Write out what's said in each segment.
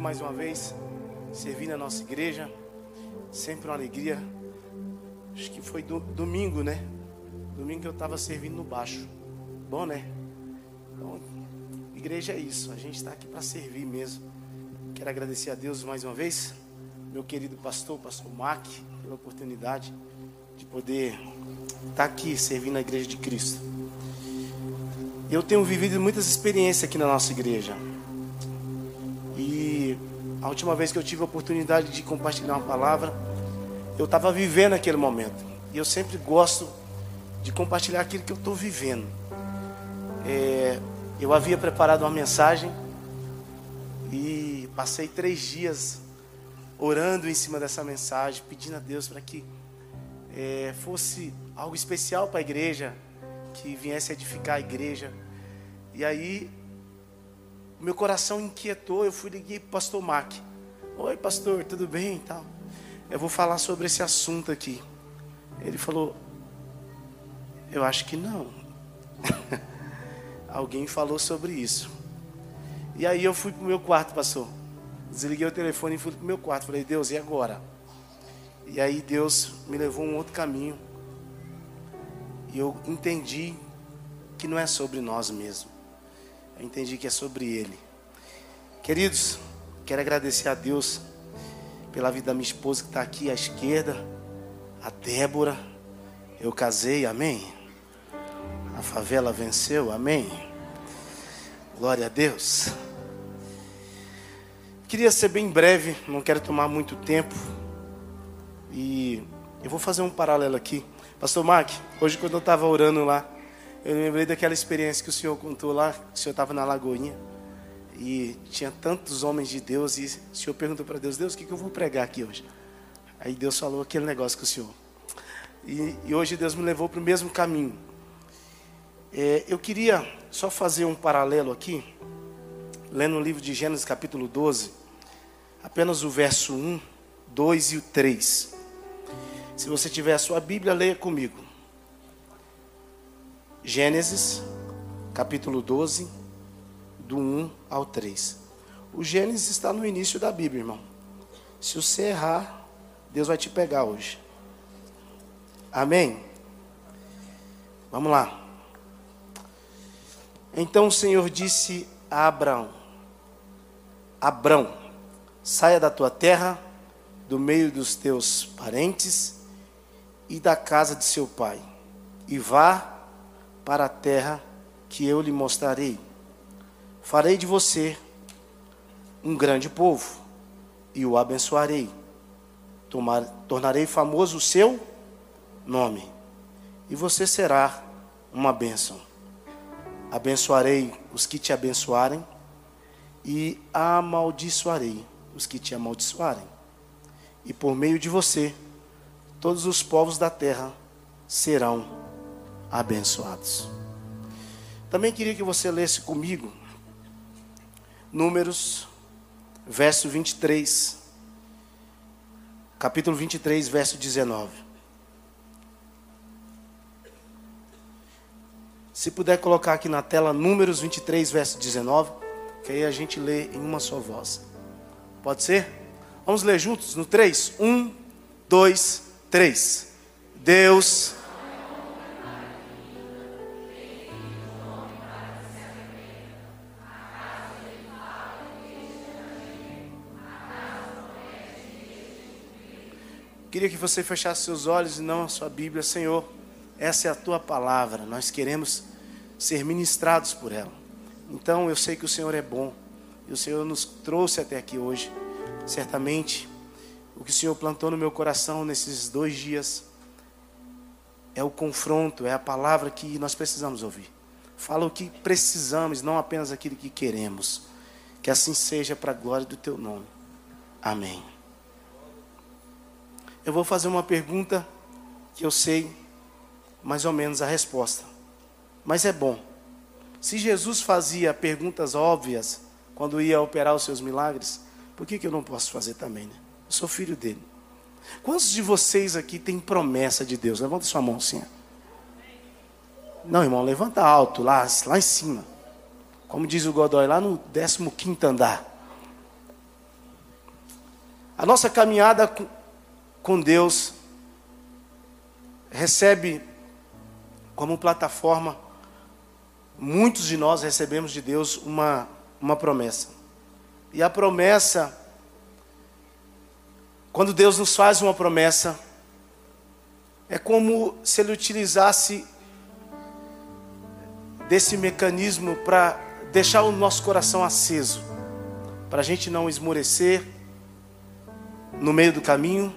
mais uma vez, servindo a nossa igreja. Sempre uma alegria. Acho que foi do, domingo, né? Domingo que eu estava servindo no baixo. Bom, né? Então, igreja é isso. A gente está aqui para servir mesmo. Quero agradecer a Deus mais uma vez, meu querido pastor, pastor Mac, pela oportunidade de poder estar tá aqui servindo a igreja de Cristo. Eu tenho vivido muitas experiências aqui na nossa igreja. A última vez que eu tive a oportunidade de compartilhar uma palavra, eu estava vivendo aquele momento. E eu sempre gosto de compartilhar aquilo que eu estou vivendo. É, eu havia preparado uma mensagem e passei três dias orando em cima dessa mensagem, pedindo a Deus para que é, fosse algo especial para a igreja, que viesse edificar a igreja. E aí, meu coração inquietou, eu fui liguei para o pastor Mac. Oi, pastor, tudo bem? Tal. Eu vou falar sobre esse assunto aqui. Ele falou, eu acho que não. Alguém falou sobre isso. E aí eu fui para o meu quarto, pastor. Desliguei o telefone e fui para o meu quarto. Falei, Deus, e agora? E aí Deus me levou um outro caminho. E eu entendi que não é sobre nós mesmos. Eu entendi que é sobre Ele. Queridos, quero agradecer a Deus pela vida da minha esposa que está aqui à esquerda, a Débora. Eu casei, amém? A favela venceu, amém? Glória a Deus. Queria ser bem breve, não quero tomar muito tempo. E eu vou fazer um paralelo aqui. Pastor Mark, hoje quando eu estava orando lá, eu lembrei daquela experiência que o senhor contou lá, que o senhor estava na Lagoinha. E tinha tantos homens de Deus, e o senhor perguntou para Deus, Deus, o que, que eu vou pregar aqui hoje? Aí Deus falou aquele negócio com o senhor. E, e hoje Deus me levou para o mesmo caminho. É, eu queria só fazer um paralelo aqui, lendo o livro de Gênesis capítulo 12, apenas o verso 1, 2 e o 3. Se você tiver a sua Bíblia, leia comigo. Gênesis, capítulo 12, do 1 ao 3. O Gênesis está no início da Bíblia, irmão. Se você errar, Deus vai te pegar hoje. Amém? Vamos lá. Então o Senhor disse a Abraão: Abrão, saia da tua terra, do meio dos teus parentes e da casa de seu pai, e vá para a terra que eu lhe mostrarei. Farei de você um grande povo e o abençoarei. Tomar, tornarei famoso o seu nome, e você será uma bênção. Abençoarei os que te abençoarem, e amaldiçoarei os que te amaldiçoarem. E por meio de você, todos os povos da terra serão abençoados. Também queria que você lesse comigo Números, verso 23, capítulo 23, verso 19. Se puder colocar aqui na tela Números 23, verso 19, que aí a gente lê em uma só voz. Pode ser? Vamos ler juntos no 3? 1, 2, 3. Deus. Queria que você fechasse seus olhos e não a sua Bíblia, Senhor. Essa é a tua palavra. Nós queremos ser ministrados por ela. Então eu sei que o Senhor é bom e o Senhor nos trouxe até aqui hoje. Certamente o que o Senhor plantou no meu coração nesses dois dias é o confronto, é a palavra que nós precisamos ouvir. Fala o que precisamos, não apenas aquilo que queremos. Que assim seja para a glória do teu nome. Amém. Eu vou fazer uma pergunta que eu sei mais ou menos a resposta. Mas é bom. Se Jesus fazia perguntas óbvias quando ia operar os seus milagres, por que, que eu não posso fazer também, né? Eu sou filho dele. Quantos de vocês aqui têm promessa de Deus? Levanta sua mão assim. Não, irmão, levanta alto, lá, lá em cima. Como diz o Godoy, lá no 15 andar. A nossa caminhada com Deus recebe como plataforma, muitos de nós recebemos de Deus uma, uma promessa. E a promessa, quando Deus nos faz uma promessa, é como se Ele utilizasse desse mecanismo para deixar o nosso coração aceso, para a gente não esmorecer no meio do caminho,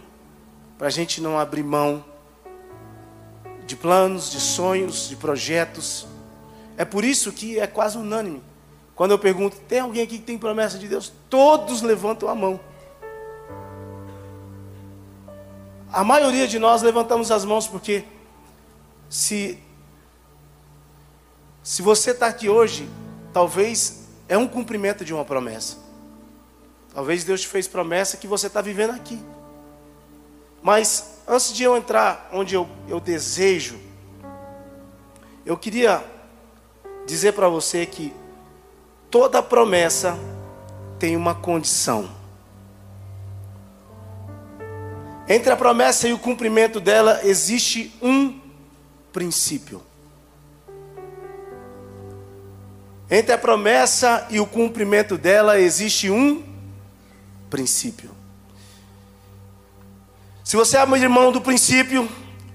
para a gente não abrir mão de planos, de sonhos, de projetos. É por isso que é quase unânime. Quando eu pergunto, tem alguém aqui que tem promessa de Deus? Todos levantam a mão. A maioria de nós levantamos as mãos porque se se você está aqui hoje, talvez é um cumprimento de uma promessa. Talvez Deus te fez promessa que você está vivendo aqui. Mas antes de eu entrar onde eu, eu desejo, eu queria dizer para você que toda promessa tem uma condição. Entre a promessa e o cumprimento dela existe um princípio. Entre a promessa e o cumprimento dela existe um princípio. Se você abrir mão do princípio,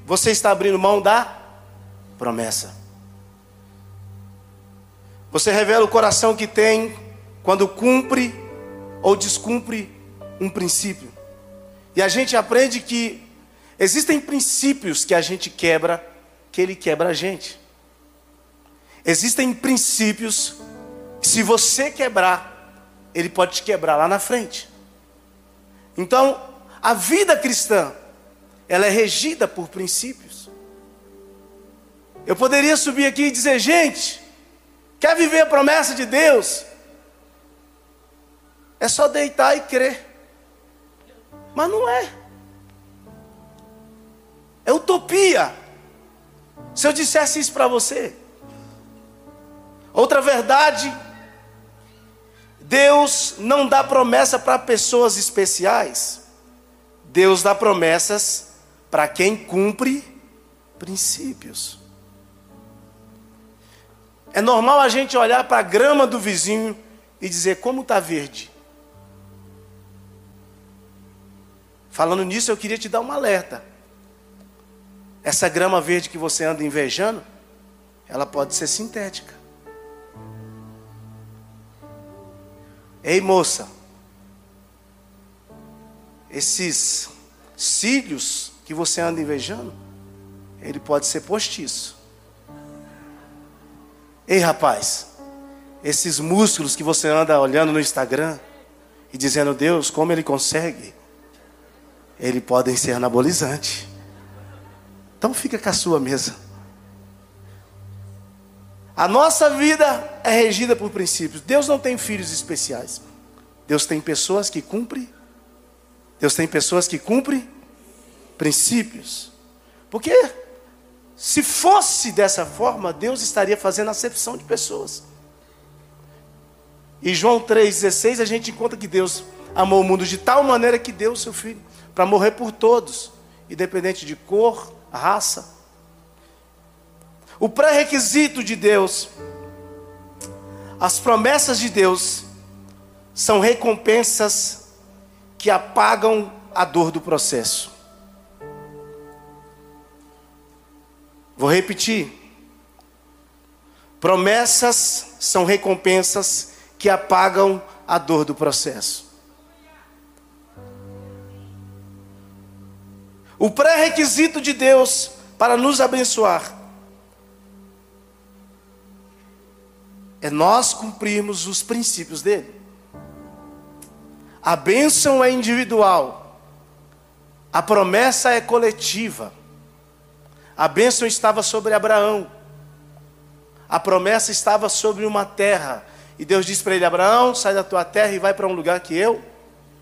você está abrindo mão da promessa. Você revela o coração que tem quando cumpre ou descumpre um princípio. E a gente aprende que existem princípios que a gente quebra, que ele quebra a gente. Existem princípios que, se você quebrar, ele pode te quebrar lá na frente. Então, a vida cristã, ela é regida por princípios. Eu poderia subir aqui e dizer, gente, quer viver a promessa de Deus? É só deitar e crer. Mas não é. É utopia. Se eu dissesse isso para você, Outra verdade, Deus não dá promessa para pessoas especiais. Deus dá promessas para quem cumpre princípios. É normal a gente olhar para a grama do vizinho e dizer como está verde. Falando nisso, eu queria te dar um alerta. Essa grama verde que você anda invejando, ela pode ser sintética. Ei moça, esses cílios que você anda invejando, ele pode ser postiço. Ei rapaz, esses músculos que você anda olhando no Instagram e dizendo, Deus, como ele consegue? Eles podem ser anabolizantes. Então fica com a sua mesa. A nossa vida é regida por princípios. Deus não tem filhos especiais. Deus tem pessoas que cumprem. Deus tem pessoas que cumprem princípios. Porque se fosse dessa forma, Deus estaria fazendo acepção de pessoas. E João 3,16 a gente encontra que Deus amou o mundo de tal maneira que deu o seu filho para morrer por todos, independente de cor, raça, o pré-requisito de Deus, as promessas de Deus, são recompensas que apagam a dor do processo. Vou repetir. Promessas são recompensas que apagam a dor do processo. O pré-requisito de Deus para nos abençoar é nós cumprirmos os princípios dele. A bênção é individual, a promessa é coletiva. A bênção estava sobre Abraão, a promessa estava sobre uma terra. E Deus disse para ele: Abraão, sai da tua terra e vai para um lugar que eu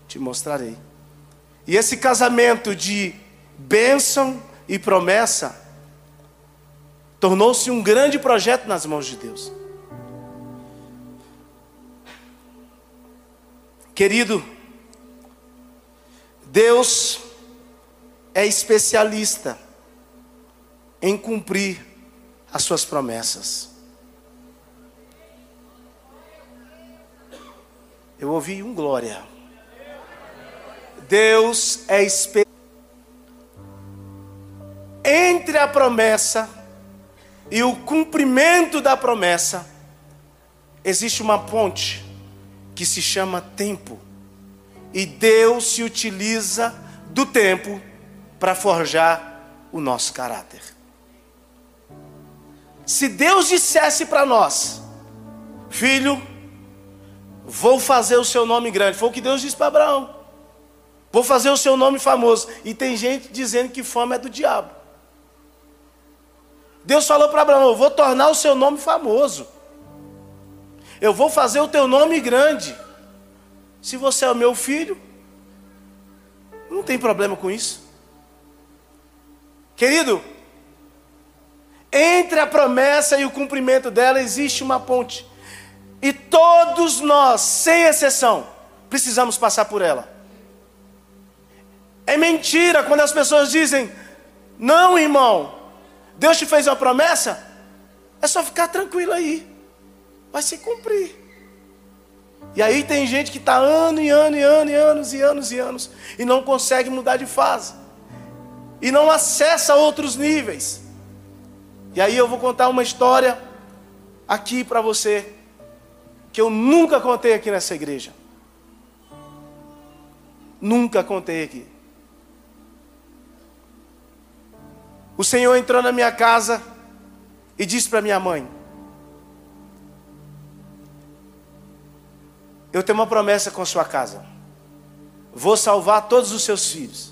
te mostrarei. E esse casamento de bênção e promessa tornou-se um grande projeto nas mãos de Deus. Querido, Deus é especialista em cumprir as suas promessas. Eu ouvi um glória. Deus é especialista entre a promessa e o cumprimento da promessa, existe uma ponte que se chama tempo. E Deus se utiliza do tempo para forjar o nosso caráter. Se Deus dissesse para nós, filho, vou fazer o seu nome grande, foi o que Deus disse para Abraão. Vou fazer o seu nome famoso. E tem gente dizendo que fama é do diabo. Deus falou para Abraão: Eu vou tornar o seu nome famoso. Eu vou fazer o teu nome grande. Se você é o meu filho, não tem problema com isso. Querido, entre a promessa e o cumprimento dela existe uma ponte. E todos nós, sem exceção, precisamos passar por ela. É mentira quando as pessoas dizem: Não, irmão, Deus te fez uma promessa, é só ficar tranquilo aí. Vai se cumprir. E aí tem gente que está ano e ano e ano e anos e anos e anos e não consegue mudar de fase. E não acessa outros níveis. E aí eu vou contar uma história aqui para você que eu nunca contei aqui nessa igreja. Nunca contei aqui. O Senhor entrou na minha casa e disse para minha mãe: Eu tenho uma promessa com a sua casa. Vou salvar todos os seus filhos.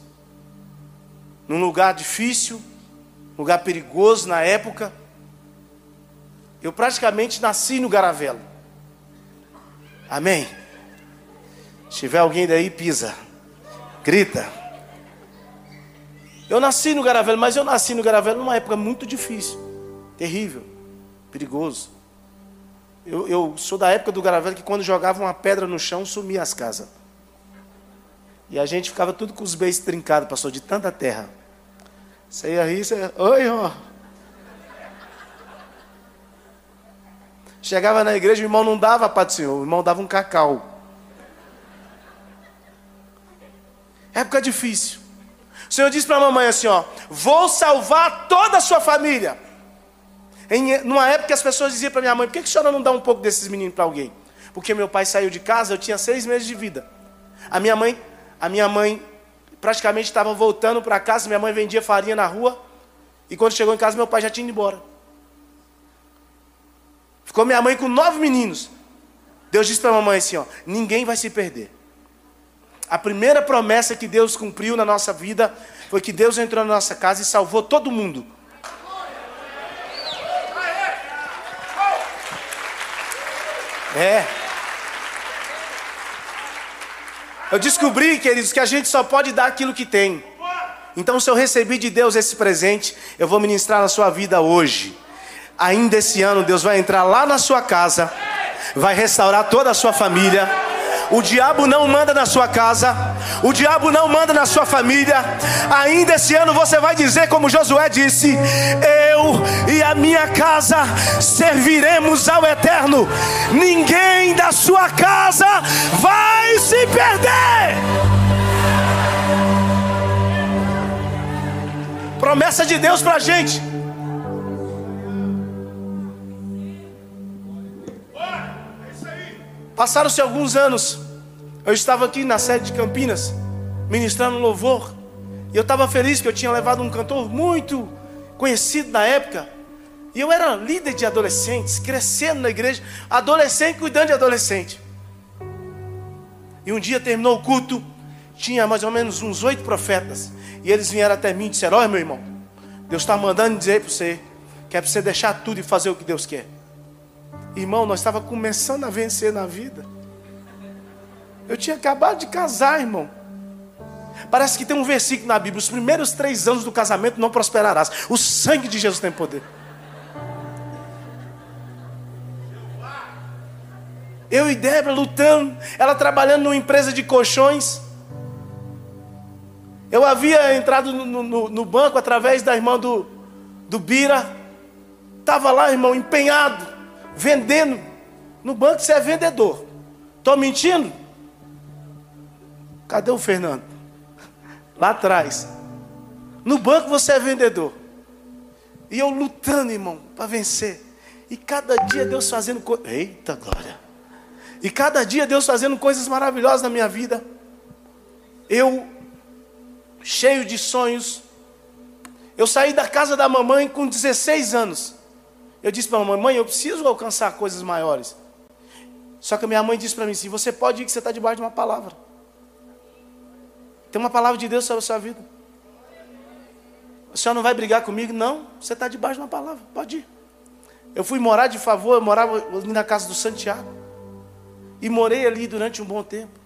Num lugar difícil, lugar perigoso na época. Eu praticamente nasci no Garavelo. Amém? Se tiver alguém daí, pisa. Grita. Eu nasci no Garavelo, mas eu nasci no Garavelo numa época muito difícil, terrível, perigoso. Eu, eu sou da época do Garavelo que quando jogava uma pedra no chão, sumia as casas. E a gente ficava tudo com os beijos trincados, passou de tanta terra. Você ia rir, você ia... Oi, ó. Chegava na igreja, o irmão não dava para o Senhor, o irmão dava um cacau. Época difícil. O Senhor disse para a mamãe assim: ó, vou salvar toda a sua família. Em numa época as pessoas diziam para minha mãe: por que, que a senhora não dá um pouco desses meninos para alguém? Porque meu pai saiu de casa, eu tinha seis meses de vida. A minha mãe, a minha mãe praticamente estava voltando para casa, minha mãe vendia farinha na rua, e quando chegou em casa, meu pai já tinha ido embora. Ficou minha mãe com nove meninos. Deus disse para a mamãe assim: ó, ninguém vai se perder. A primeira promessa que Deus cumpriu na nossa vida foi que Deus entrou na nossa casa e salvou todo mundo. É. Eu descobri, queridos, que a gente só pode dar aquilo que tem. Então, se eu recebi de Deus esse presente, eu vou ministrar na sua vida hoje. Ainda esse ano, Deus vai entrar lá na sua casa, vai restaurar toda a sua família o diabo não manda na sua casa, o diabo não manda na sua família. Ainda esse ano você vai dizer, como Josué disse: Eu e a minha casa serviremos ao eterno. Ninguém da sua casa vai se perder. Promessa de Deus para a gente. Passaram-se alguns anos. Eu estava aqui na sede de Campinas, ministrando louvor. E eu estava feliz que eu tinha levado um cantor muito conhecido na época. E eu era líder de adolescentes, crescendo na igreja, adolescente cuidando de adolescente. E um dia terminou o culto, tinha mais ou menos uns oito profetas. E eles vieram até mim e disseram: Olha, meu irmão, Deus está mandando dizer para você que é para você deixar tudo e fazer o que Deus quer. Irmão, nós estávamos começando a vencer na vida. Eu tinha acabado de casar, irmão. Parece que tem um versículo na Bíblia: os primeiros três anos do casamento não prosperarás. O sangue de Jesus tem poder. Eu e Débora lutando, ela trabalhando numa empresa de colchões. Eu havia entrado no, no, no banco através da irmã do, do Bira. Estava lá, irmão, empenhado, vendendo. No banco você é vendedor. Estou mentindo? Cadê o Fernando? Lá atrás. No banco você é vendedor. E eu lutando, irmão, para vencer. E cada dia Deus fazendo coisas. Eita glória! E cada dia Deus fazendo coisas maravilhosas na minha vida. Eu, cheio de sonhos, eu saí da casa da mamãe com 16 anos. Eu disse para a mamãe: eu preciso alcançar coisas maiores. Só que a minha mãe disse para mim assim: você pode ir que você está debaixo de uma palavra. Tem uma palavra de Deus sobre a sua vida. O senhor não vai brigar comigo? Não, você está debaixo de uma palavra, pode ir. Eu fui morar de favor, eu morava ali na casa do Santiago. E morei ali durante um bom tempo.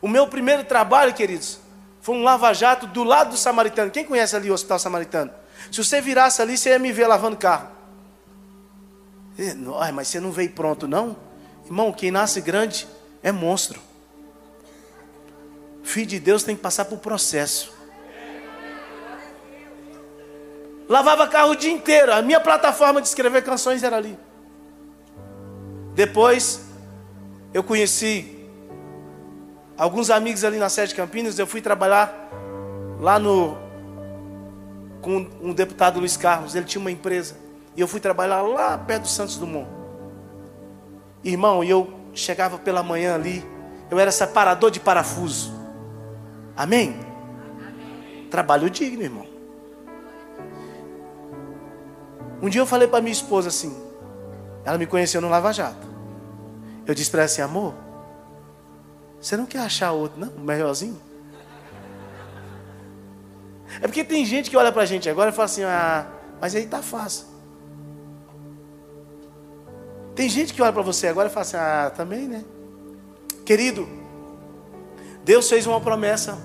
O meu primeiro trabalho, queridos, foi um lava-jato do lado do Samaritano. Quem conhece ali o Hospital Samaritano? Se você virasse ali, você ia me ver lavando carro. Ai, mas você não veio pronto, não? Irmão, quem nasce grande é monstro. Filho de Deus tem que passar por processo. Lavava carro o dia inteiro. A minha plataforma de escrever canções era ali. Depois, eu conheci alguns amigos ali na sede Campinas. Eu fui trabalhar lá no com um deputado Luiz Carlos. Ele tinha uma empresa. E eu fui trabalhar lá perto do Santos Dumont. Irmão, e eu chegava pela manhã ali. Eu era separador de parafuso. Amém? Trabalho digno, irmão. Um dia eu falei para minha esposa assim, ela me conheceu no Lava Jato. Eu disse para ela assim, amor, você não quer achar outro, não? Melhorzinho? É porque tem gente que olha para a gente agora e fala assim, ah, mas aí tá fácil. Tem gente que olha para você agora e fala assim, ah, também, né? Querido, Deus fez uma promessa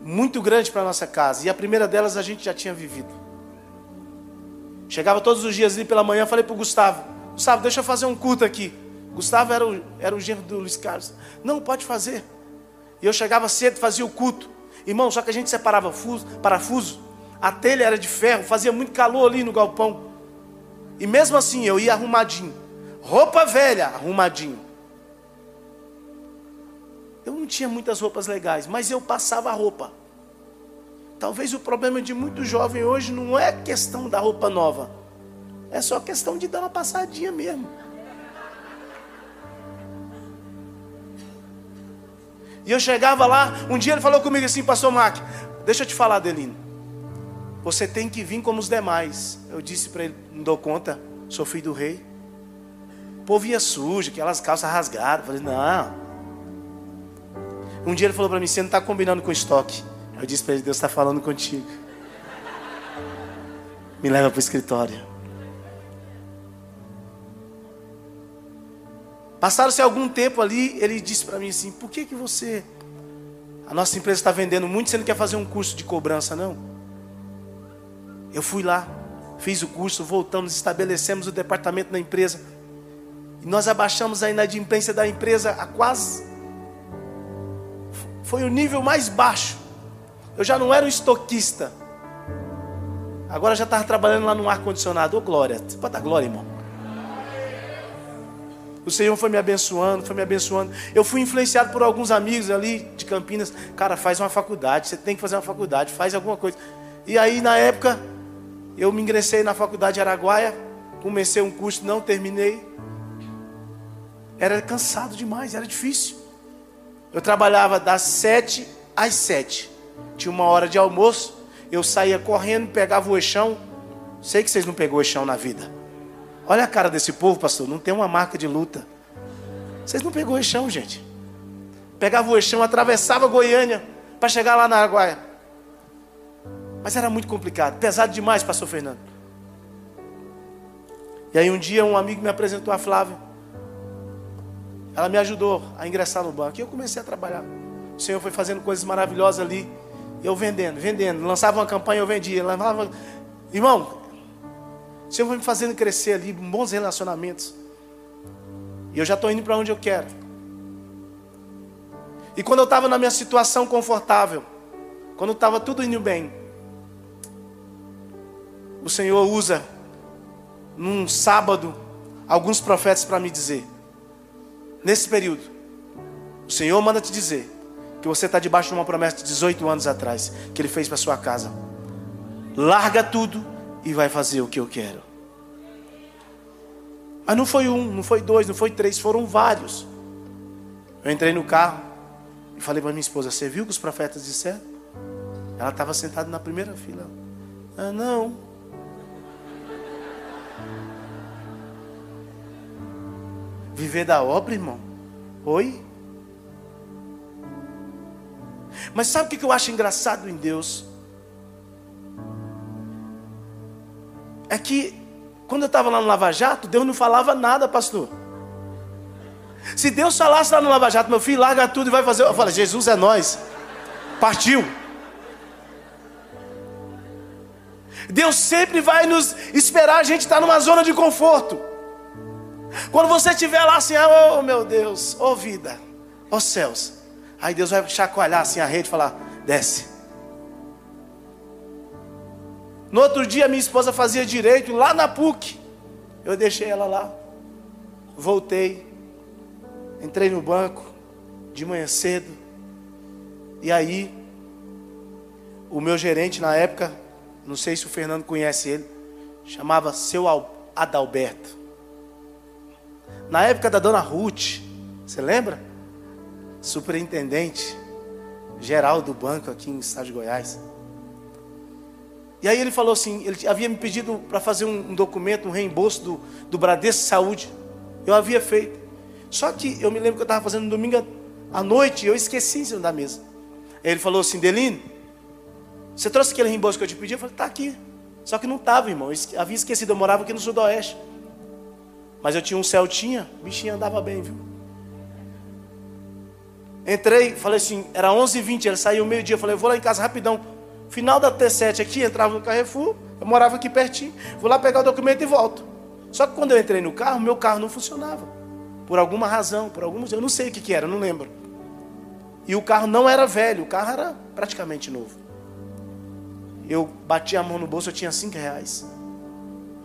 muito grande para nossa casa. E a primeira delas a gente já tinha vivido. Chegava todos os dias ali pela manhã, falei para o Gustavo: Gustavo, deixa eu fazer um culto aqui. Gustavo era o, era o genro do Luiz Carlos. Não, pode fazer. E eu chegava cedo, fazia o culto. Irmão, só que a gente separava fuso, parafuso. A telha era de ferro, fazia muito calor ali no galpão. E mesmo assim eu ia arrumadinho. Roupa velha, arrumadinho. Eu não tinha muitas roupas legais, mas eu passava a roupa. Talvez o problema de muito jovem hoje não é questão da roupa nova, é só questão de dar uma passadinha mesmo. E eu chegava lá, um dia ele falou comigo assim, pastor Mac, deixa eu te falar, Delino. Você tem que vir como os demais. Eu disse para ele, não dou conta, sou filho do rei. O povo ia sujo, aquelas calças rasgadas. Eu falei, não. Um dia ele falou para mim, você não está combinando com o estoque. Eu disse para ele: Deus está falando contigo. Me leva para o escritório. Passaram-se algum tempo ali, ele disse para mim assim: Por que, que você. A nossa empresa está vendendo muito, você não quer fazer um curso de cobrança, não? Eu fui lá, fiz o curso, voltamos, estabelecemos o departamento da empresa. E nós abaixamos a inadimplência da empresa a quase. Foi o nível mais baixo. Eu já não era um estoquista. Agora já estava trabalhando lá no ar-condicionado. Ô glória. Pode dar glória, irmão. O Senhor foi me abençoando, foi me abençoando. Eu fui influenciado por alguns amigos ali de Campinas. Cara, faz uma faculdade, você tem que fazer uma faculdade, faz alguma coisa. E aí, na época, eu me ingressei na faculdade de Araguaia, comecei um curso, não terminei. Era cansado demais, era difícil. Eu trabalhava das sete às sete. Tinha uma hora de almoço, eu saía correndo, pegava o eixão. Sei que vocês não pegou o eixão na vida. Olha a cara desse povo, pastor, não tem uma marca de luta. Vocês não pegou o eixão, gente. Pegava o eixão, atravessava Goiânia para chegar lá na Araguaia. Mas era muito complicado, pesado demais, pastor Fernando. E aí um dia um amigo me apresentou a Flávia. Ela me ajudou a ingressar no banco. E eu comecei a trabalhar. O Senhor foi fazendo coisas maravilhosas ali. Eu vendendo, vendendo. Lançava uma campanha, eu vendia. Lançava... Irmão, o Senhor foi me fazendo crescer ali, bons relacionamentos. E eu já estou indo para onde eu quero. E quando eu estava na minha situação confortável, quando estava tudo indo bem, o Senhor usa num sábado alguns profetas para me dizer: nesse período, o Senhor manda te dizer que você está debaixo de uma promessa de 18 anos atrás, que Ele fez para sua casa. Larga tudo e vai fazer o que eu quero. Mas não foi um, não foi dois, não foi três, foram vários. Eu entrei no carro e falei para minha esposa: Você viu o que os profetas disseram? Ela estava sentada na primeira fila. Ah, não. Viver da obra, irmão? Oi? Mas sabe o que eu acho engraçado em Deus? É que quando eu estava lá no Lava Jato, Deus não falava nada, pastor. Se Deus falasse lá no Lava Jato, meu filho, larga tudo e vai fazer. Eu falo, Jesus é nós. Partiu. Deus sempre vai nos esperar a gente estar numa zona de conforto. Quando você estiver lá assim, oh meu Deus, oh vida, oh céus. Aí Deus vai chacoalhar assim a rede e falar: desce. No outro dia, minha esposa fazia direito lá na PUC. Eu deixei ela lá. Voltei. Entrei no banco de manhã cedo. E aí, o meu gerente na época, não sei se o Fernando conhece ele, chamava seu Adalberto. Na época da dona Ruth, você lembra? Superintendente geral do banco aqui em Estado de Goiás. E aí ele falou assim, ele havia me pedido para fazer um, um, documento, um reembolso do, do Bradesco Saúde. Eu havia feito. Só que eu me lembro que eu estava fazendo no domingo à noite e eu esqueci em cima da mesa. Aí ele falou assim, Deline, você trouxe aquele reembolso que eu te pedi? Eu falei, está aqui. Só que não estava, irmão. Eu havia esquecido, eu morava aqui no sudoeste. Mas eu tinha um Celtinha, o bichinho andava bem, viu? Entrei, falei assim, era 11h20, ele saiu meio-dia. Falei, vou lá em casa rapidão. Final da T7 aqui, entrava no Carrefour, eu morava aqui pertinho. Vou lá pegar o documento e volto. Só que quando eu entrei no carro, meu carro não funcionava. Por alguma razão, por algum eu não sei o que, que era, não lembro. E o carro não era velho, o carro era praticamente novo. Eu bati a mão no bolso, eu tinha 5 reais.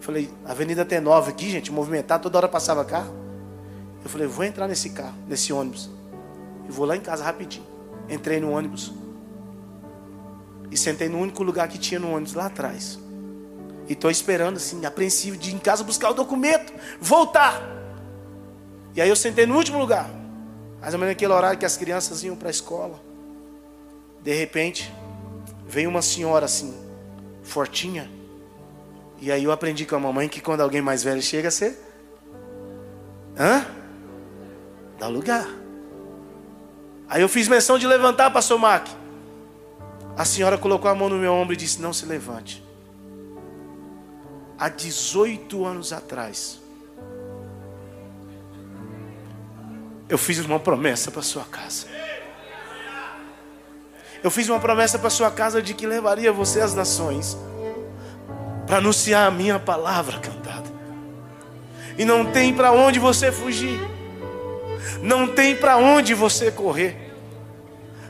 Falei, Avenida T9 aqui, gente, movimentar, toda hora passava carro. Eu falei, vou entrar nesse carro, nesse ônibus. E vou lá em casa rapidinho. Entrei no ônibus. E sentei no único lugar que tinha no ônibus, lá atrás. E estou esperando, assim, apreensivo, de ir em casa buscar o documento, voltar. E aí eu sentei no último lugar. Mais ou menos naquele horário que as crianças iam para a escola. De repente, veio uma senhora assim, fortinha. E aí eu aprendi com a mamãe que quando alguém mais velho chega, você. Hã? Dá lugar. Aí eu fiz menção de levantar, pastor Mac. A senhora colocou a mão no meu ombro e disse: Não se levante. Há 18 anos atrás, eu fiz uma promessa para sua casa. Eu fiz uma promessa para sua casa de que levaria você às nações para anunciar a minha palavra cantada. E não tem para onde você fugir. Não tem para onde você correr.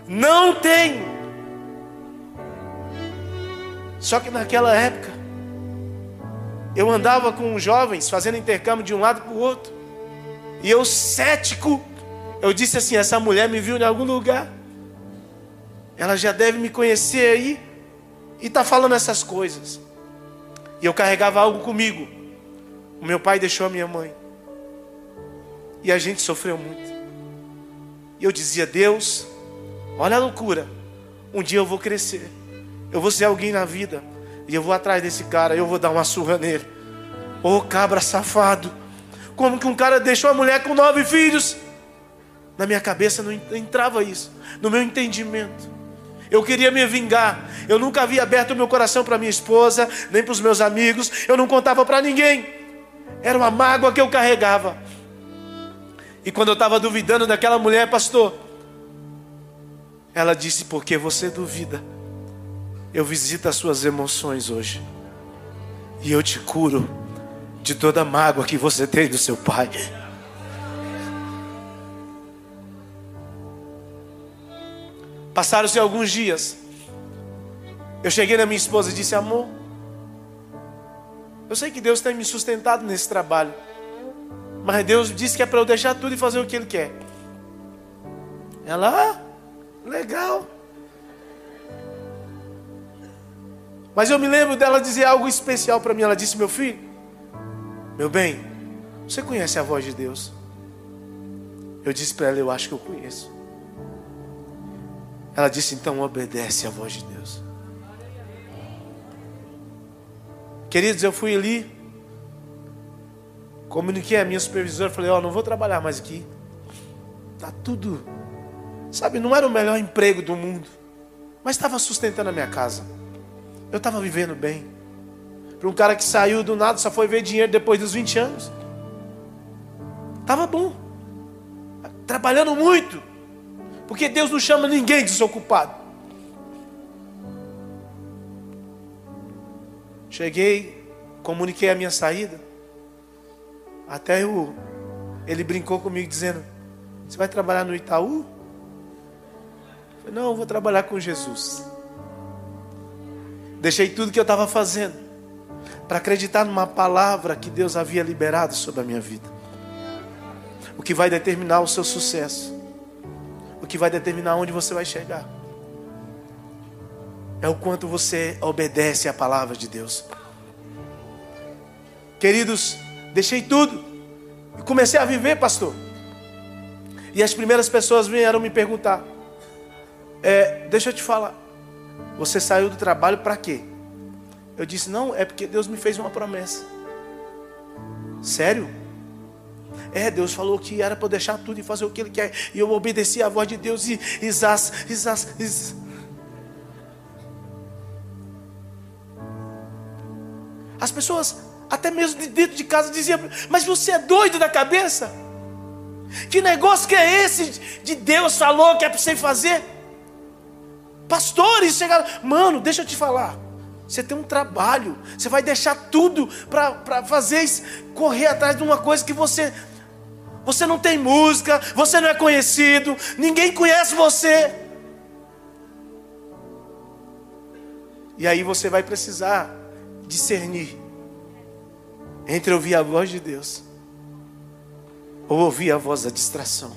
Não tem. Só que naquela época, eu andava com jovens fazendo intercâmbio de um lado para o outro. E eu, cético, eu disse assim: essa mulher me viu em algum lugar. Ela já deve me conhecer aí. E está falando essas coisas. E eu carregava algo comigo. O meu pai deixou a minha mãe. E a gente sofreu muito. E eu dizia: Deus, olha a loucura. Um dia eu vou crescer. Eu vou ser alguém na vida. E eu vou atrás desse cara. Eu vou dar uma surra nele. Ô oh, cabra safado. Como que um cara deixou a mulher com nove filhos? Na minha cabeça não entrava isso. No meu entendimento. Eu queria me vingar. Eu nunca havia aberto o meu coração para minha esposa, nem para os meus amigos. Eu não contava para ninguém. Era uma mágoa que eu carregava. E quando eu estava duvidando daquela mulher, pastor, ela disse: Porque você duvida, eu visito as suas emoções hoje. E eu te curo de toda a mágoa que você tem do seu pai. Passaram-se alguns dias. Eu cheguei na minha esposa e disse: Amor, eu sei que Deus tem me sustentado nesse trabalho. Mas Deus disse que é para eu deixar tudo e fazer o que Ele quer. Ela, ah, legal. Mas eu me lembro dela dizer algo especial para mim. Ela disse: Meu filho, meu bem, você conhece a voz de Deus? Eu disse para ela: Eu acho que eu conheço. Ela disse: Então obedece à voz de Deus. Queridos, eu fui ali, comuniquei a minha supervisora, falei: Ó, oh, não vou trabalhar mais aqui. Tá tudo, sabe, não era o melhor emprego do mundo, mas estava sustentando a minha casa. Eu estava vivendo bem. Para um cara que saiu do nada, só foi ver dinheiro depois dos 20 anos. Estava bom. Trabalhando muito. Porque Deus não chama ninguém desocupado. Cheguei, comuniquei a minha saída. Até eu, ele brincou comigo dizendo: Você vai trabalhar no Itaú? Eu falei, não, eu vou trabalhar com Jesus. Deixei tudo que eu estava fazendo para acreditar numa palavra que Deus havia liberado sobre a minha vida. O que vai determinar o seu sucesso, o que vai determinar onde você vai chegar, é o quanto você obedece à palavra de Deus. Queridos, deixei tudo e comecei a viver, pastor. E as primeiras pessoas vieram me perguntar: é, Deixa eu te falar, você saiu do trabalho para quê? Eu disse: Não, é porque Deus me fez uma promessa. Sério? É, Deus falou que era para eu deixar tudo e fazer o que Ele quer. E eu obedeci à voz de Deus e Isás, Isás, Isás. As pessoas, até mesmo de dentro de casa, diziam: Mas você é doido da cabeça? Que negócio que é esse de Deus falou que é para você fazer? Pastores chegaram, mano, deixa eu te falar. Você tem um trabalho, você vai deixar tudo para fazer isso, correr atrás de uma coisa que você você não tem música, você não é conhecido, ninguém conhece você. E aí você vai precisar discernir entre ouvir a voz de Deus ou ouvir a voz da distração.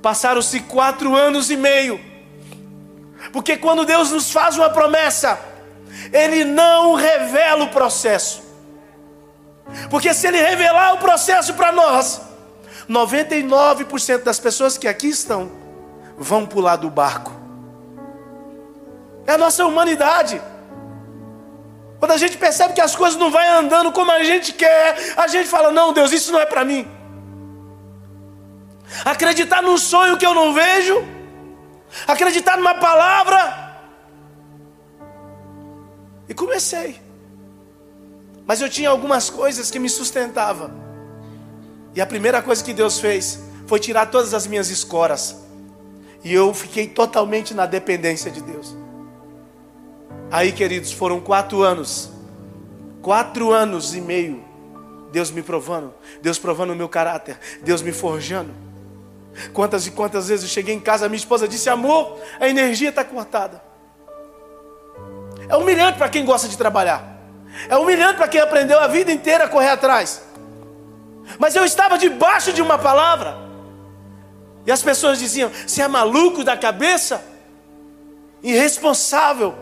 Passaram-se quatro anos e meio. Porque quando Deus nos faz uma promessa, Ele não revela o processo. Porque se Ele revelar o processo para nós, 99% das pessoas que aqui estão vão pular do barco. É a nossa humanidade. Quando a gente percebe que as coisas não vão andando como a gente quer, a gente fala: Não, Deus, isso não é para mim acreditar num sonho que eu não vejo, acreditar numa palavra. E comecei. Mas eu tinha algumas coisas que me sustentavam. E a primeira coisa que Deus fez foi tirar todas as minhas escoras. E eu fiquei totalmente na dependência de Deus. Aí, queridos, foram quatro anos. Quatro anos e meio. Deus me provando. Deus provando o meu caráter. Deus me forjando. Quantas e quantas vezes eu cheguei em casa, minha esposa disse: Amor, a energia está cortada. É humilhante para quem gosta de trabalhar. É humilhante para quem aprendeu a vida inteira a correr atrás. Mas eu estava debaixo de uma palavra. E as pessoas diziam: Você é maluco da cabeça? Irresponsável.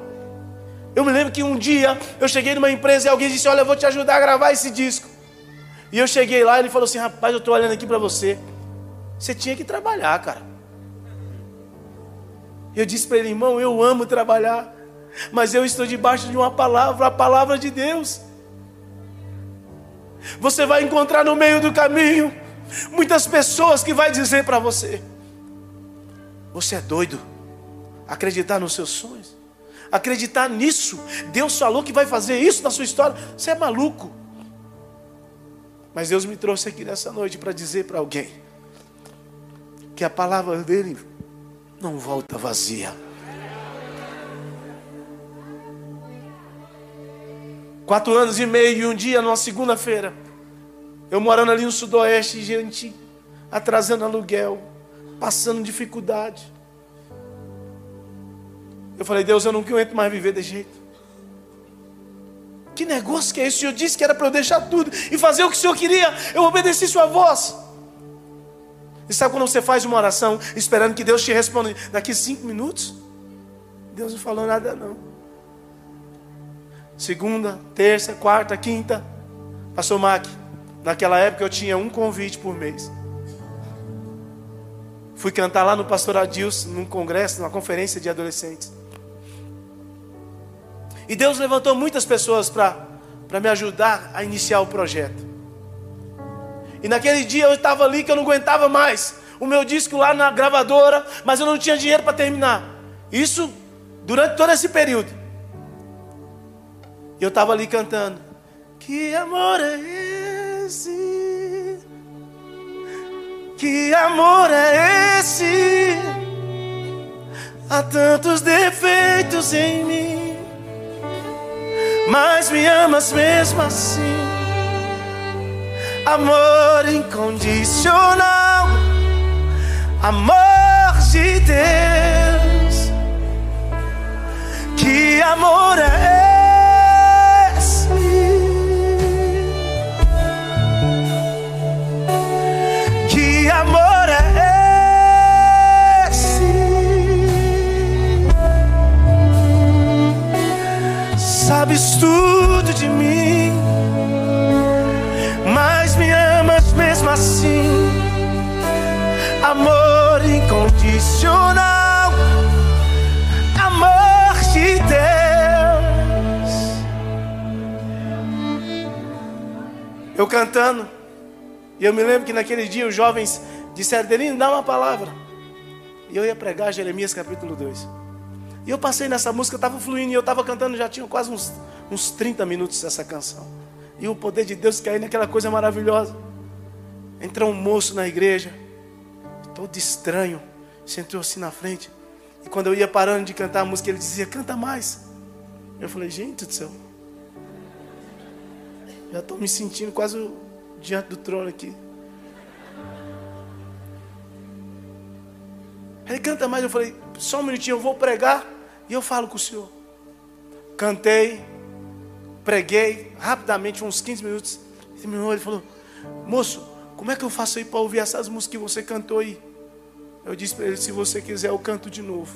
Eu me lembro que um dia eu cheguei numa empresa e alguém disse: Olha, eu vou te ajudar a gravar esse disco. E eu cheguei lá e ele falou assim: Rapaz, eu estou olhando aqui para você. Você tinha que trabalhar, cara. Eu disse para ele, irmão, eu amo trabalhar, mas eu estou debaixo de uma palavra, a palavra de Deus. Você vai encontrar no meio do caminho muitas pessoas que vai dizer para você: você é doido. Acreditar nos seus sonhos, acreditar nisso. Deus falou que vai fazer isso na sua história. Você é maluco. Mas Deus me trouxe aqui nessa noite para dizer para alguém que a palavra dele não volta vazia. Quatro anos e meio e um dia, numa segunda-feira, eu morando ali no sudoeste, gente, atrasando aluguel, passando dificuldade. Eu falei, Deus, eu não aguento mais viver desse jeito. Que negócio que é esse? O Senhor disse que era para eu deixar tudo e fazer o que o Senhor queria. Eu obedeci Sua voz. E sabe quando você faz uma oração esperando que Deus te responda daqui cinco minutos? Deus não falou nada não. Segunda, terça, quarta, quinta. Pastor Mac, naquela época eu tinha um convite por mês. Fui cantar lá no Pastor Adilson, num congresso, numa conferência de adolescentes. E Deus levantou muitas pessoas para me ajudar a iniciar o projeto. E naquele dia eu estava ali que eu não aguentava mais. O meu disco lá na gravadora, mas eu não tinha dinheiro para terminar. Isso durante todo esse período. E eu estava ali cantando. Que amor é esse? Que amor é esse? Há tantos defeitos em mim, mas me amas mesmo assim. Amor incondicional, amor de Deus. Que amor é sabes tudo Eu cantando, e eu me lembro que naquele dia os jovens disseram: Delino, dá uma palavra. E eu ia pregar Jeremias capítulo 2. E eu passei nessa música, estava fluindo, e eu estava cantando, já tinha quase uns, uns 30 minutos essa canção. E o poder de Deus caiu naquela coisa maravilhosa. Entrou um moço na igreja, todo estranho, sentou assim na frente. E quando eu ia parando de cantar a música, ele dizia: Canta mais. Eu falei: Gente do céu, já estou me sentindo quase diante do trono aqui. Ele canta mais. Eu falei: Só um minutinho, eu vou pregar. E eu falo com o Senhor. Cantei, preguei, rapidamente, uns 15 minutos. Ele falou: Moço, como é que eu faço aí para ouvir essas músicas que você cantou aí? Eu disse para ele: Se você quiser, eu canto de novo.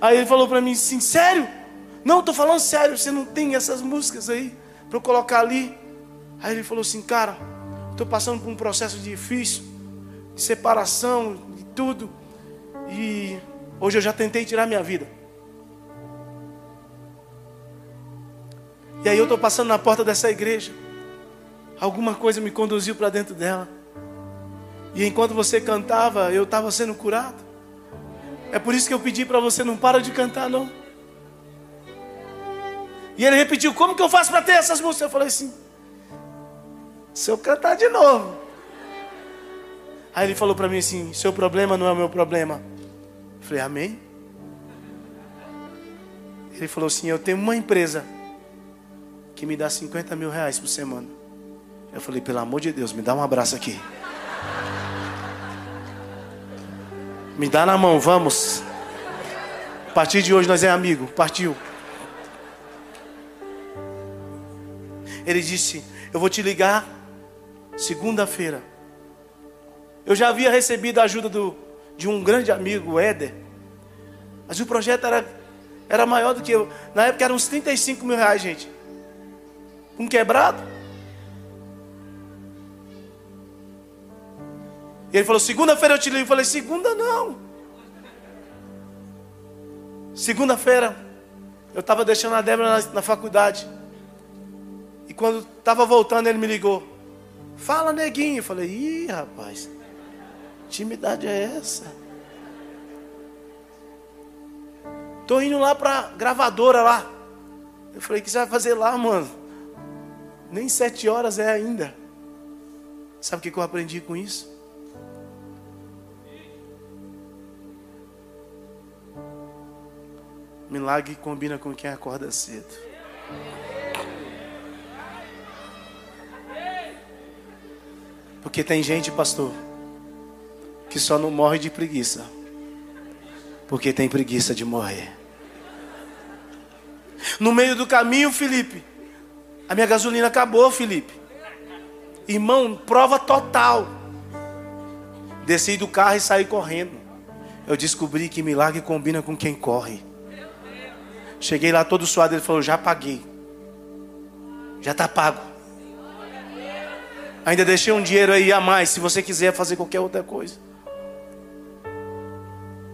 Aí ele falou para mim Sério? Não, estou falando sério, você não tem essas músicas aí para eu colocar ali. Aí ele falou assim: Cara, estou passando por um processo difícil, de separação, de tudo. E hoje eu já tentei tirar minha vida. E aí eu estou passando na porta dessa igreja. Alguma coisa me conduziu para dentro dela. E enquanto você cantava, eu estava sendo curado. É por isso que eu pedi para você não para de cantar, não. E ele repetiu: Como que eu faço para ter essas músicas? Eu falei assim: Se eu cantar de novo. Aí ele falou para mim assim: Seu problema não é o meu problema. Falei, amém? Ele falou assim: Eu tenho uma empresa que me dá 50 mil reais por semana. Eu falei, pelo amor de Deus, me dá um abraço aqui. Me dá na mão, vamos. A partir de hoje nós é amigo. Partiu. Ele disse: Eu vou te ligar segunda-feira. Eu já havia recebido a ajuda do de um grande amigo, Éder. Mas o projeto era, era maior do que eu. Na época eram uns 35 mil reais, gente. Um quebrado. E ele falou: segunda-feira eu te ligo. Eu falei: segunda não. Segunda-feira, eu estava deixando a Débora na, na faculdade. Quando estava voltando, ele me ligou. Fala, neguinho. Eu falei: ih, rapaz. Intimidade é essa? Tô indo lá pra gravadora lá. Eu falei, o que você vai fazer lá, mano? Nem sete horas é ainda. Sabe o que eu aprendi com isso? Milagre combina com quem acorda cedo. Porque tem gente, pastor, que só não morre de preguiça. porque tem preguiça de morrer. No meio do caminho, Felipe, a minha gasolina acabou, Felipe. Irmão, prova total. Desci do carro e saí correndo. Eu descobri que milagre combina com quem corre. Cheguei lá todo suado, ele falou: Já paguei. Já está pago. Ainda deixei um dinheiro aí a mais, se você quiser fazer qualquer outra coisa.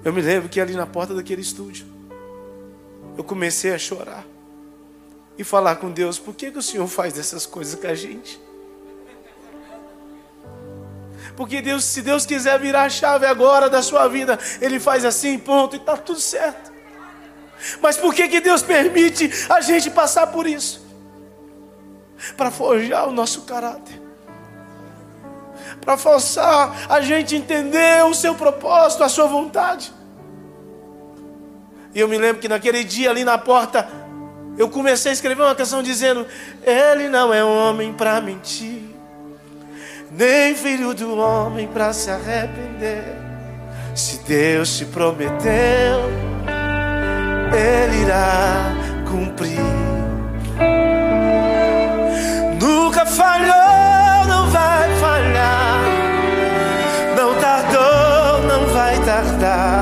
Eu me lembro que ali na porta daquele estúdio, eu comecei a chorar e falar com Deus: por que, que o Senhor faz dessas coisas com a gente? Porque Deus, se Deus quiser virar a chave agora da sua vida, Ele faz assim, ponto, e está tudo certo. Mas por que, que Deus permite a gente passar por isso? Para forjar o nosso caráter. Para forçar a gente entender o seu propósito, a sua vontade. E eu me lembro que naquele dia ali na porta, eu comecei a escrever uma canção dizendo: Ele não é homem para mentir, nem filho do homem para se arrepender. Se Deus te prometeu, Ele irá cumprir. Nunca falhou, vai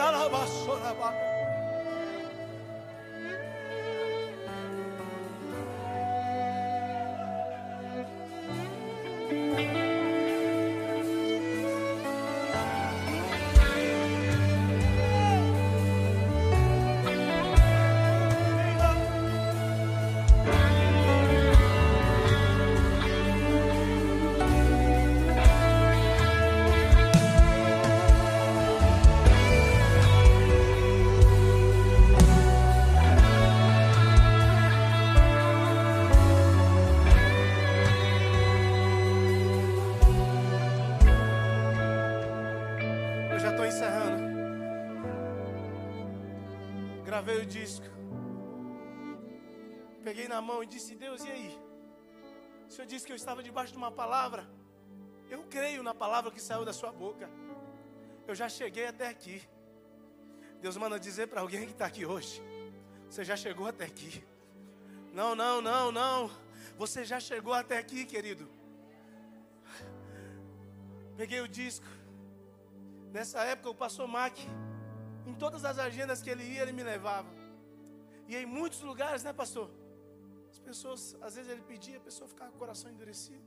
alabanza. Gravei o disco. Peguei na mão e disse: Deus, e aí? O Senhor disse que eu estava debaixo de uma palavra. Eu creio na palavra que saiu da sua boca. Eu já cheguei até aqui. Deus manda dizer para alguém que está aqui hoje: Você já chegou até aqui. Não, não, não, não. Você já chegou até aqui, querido. Peguei o disco. Nessa época, o pastor Mac em todas as agendas que ele ia, ele me levava. E em muitos lugares, né, pastor? As pessoas, às vezes ele pedia, a pessoa ficava com o coração endurecido.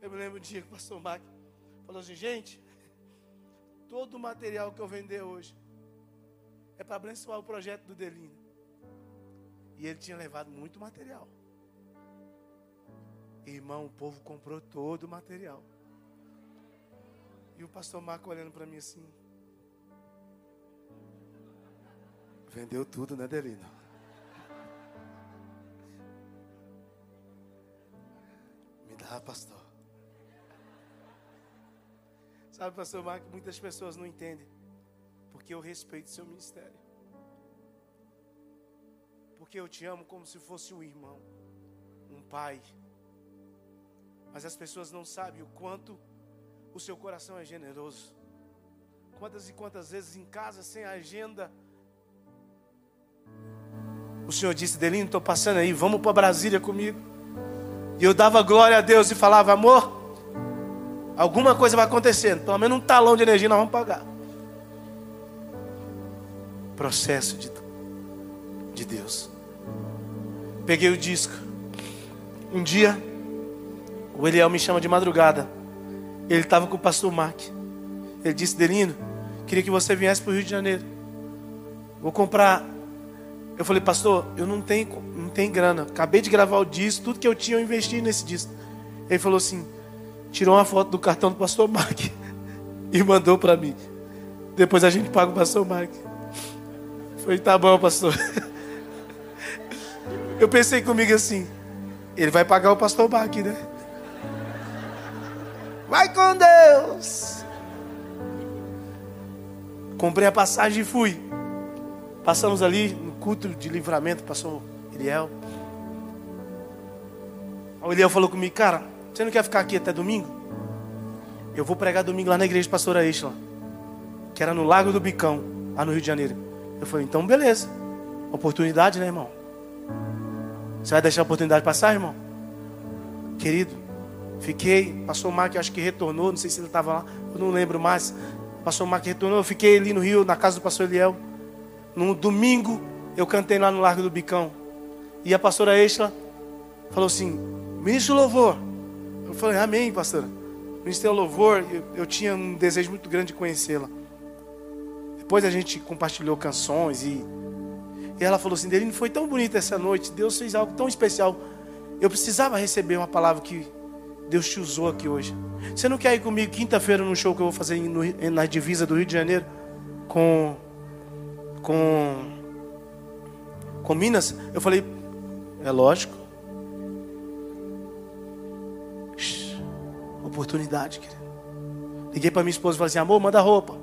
Eu me lembro um dia que o pastor Mac falou assim: gente, todo o material que eu vender hoje é para abençoar o projeto do Delino. E ele tinha levado muito material. Irmão, o povo comprou todo o material. E o pastor Marco olhando para mim assim. Vendeu tudo, né, Delino? Me dá, pastor. Sabe, pastor Marco, muitas pessoas não entendem. Porque eu respeito seu ministério. Porque eu te amo como se fosse um irmão, um pai. Mas as pessoas não sabem o quanto o seu coração é generoso. Quantas e quantas vezes em casa, sem agenda, o Senhor disse: Delino, estou passando aí, vamos para Brasília comigo. E eu dava glória a Deus e falava: Amor, alguma coisa vai acontecendo, pelo menos um talão de energia nós vamos pagar. Processo de, de Deus. Peguei o disco. Um dia, o Eliel me chama de madrugada. Ele estava com o pastor Mark. Ele disse: Delino, queria que você viesse para o Rio de Janeiro. Vou comprar. Eu falei, pastor, eu não tenho, não tenho grana. Acabei de gravar o disco, tudo que eu tinha eu investi nesse disco. Ele falou assim: tirou uma foto do cartão do pastor Mark e mandou para mim. Depois a gente paga o pastor Mark. Foi, tá bom, pastor. Eu pensei comigo assim: ele vai pagar o pastor Bach, né? Vai com Deus. Comprei a passagem e fui. Passamos ali no culto de livramento, passou Eliel. O Eliel falou comigo, cara, você não quer ficar aqui até domingo? Eu vou pregar domingo lá na igreja de pastora Isla, que era no Lago do Bicão, lá no Rio de Janeiro. Eu falei, então beleza. Oportunidade, né, irmão? Você vai deixar a oportunidade passar, irmão? Querido, fiquei. Passou o Mark, acho que retornou. Não sei se ele estava lá, eu não lembro mais. Passou o Mark retornou. Eu fiquei ali no Rio, na casa do pastor Eliel. No domingo, eu cantei lá no Largo do Bicão. E a pastora Exla falou assim: Ministro Louvor. Eu falei: Amém, pastora. Ministro Louvor, eu, eu tinha um desejo muito grande de conhecê-la. Depois a gente compartilhou canções e e ela falou assim: Delino, foi tão bonita essa noite, Deus fez algo tão especial. Eu precisava receber uma palavra que Deus te usou aqui hoje. Você não quer ir comigo quinta-feira no show que eu vou fazer no, na divisa do Rio de Janeiro com com com Minas? Eu falei: É lógico. Oportunidade, querido. Liguei para minha esposa e falei assim: Amor, manda roupa.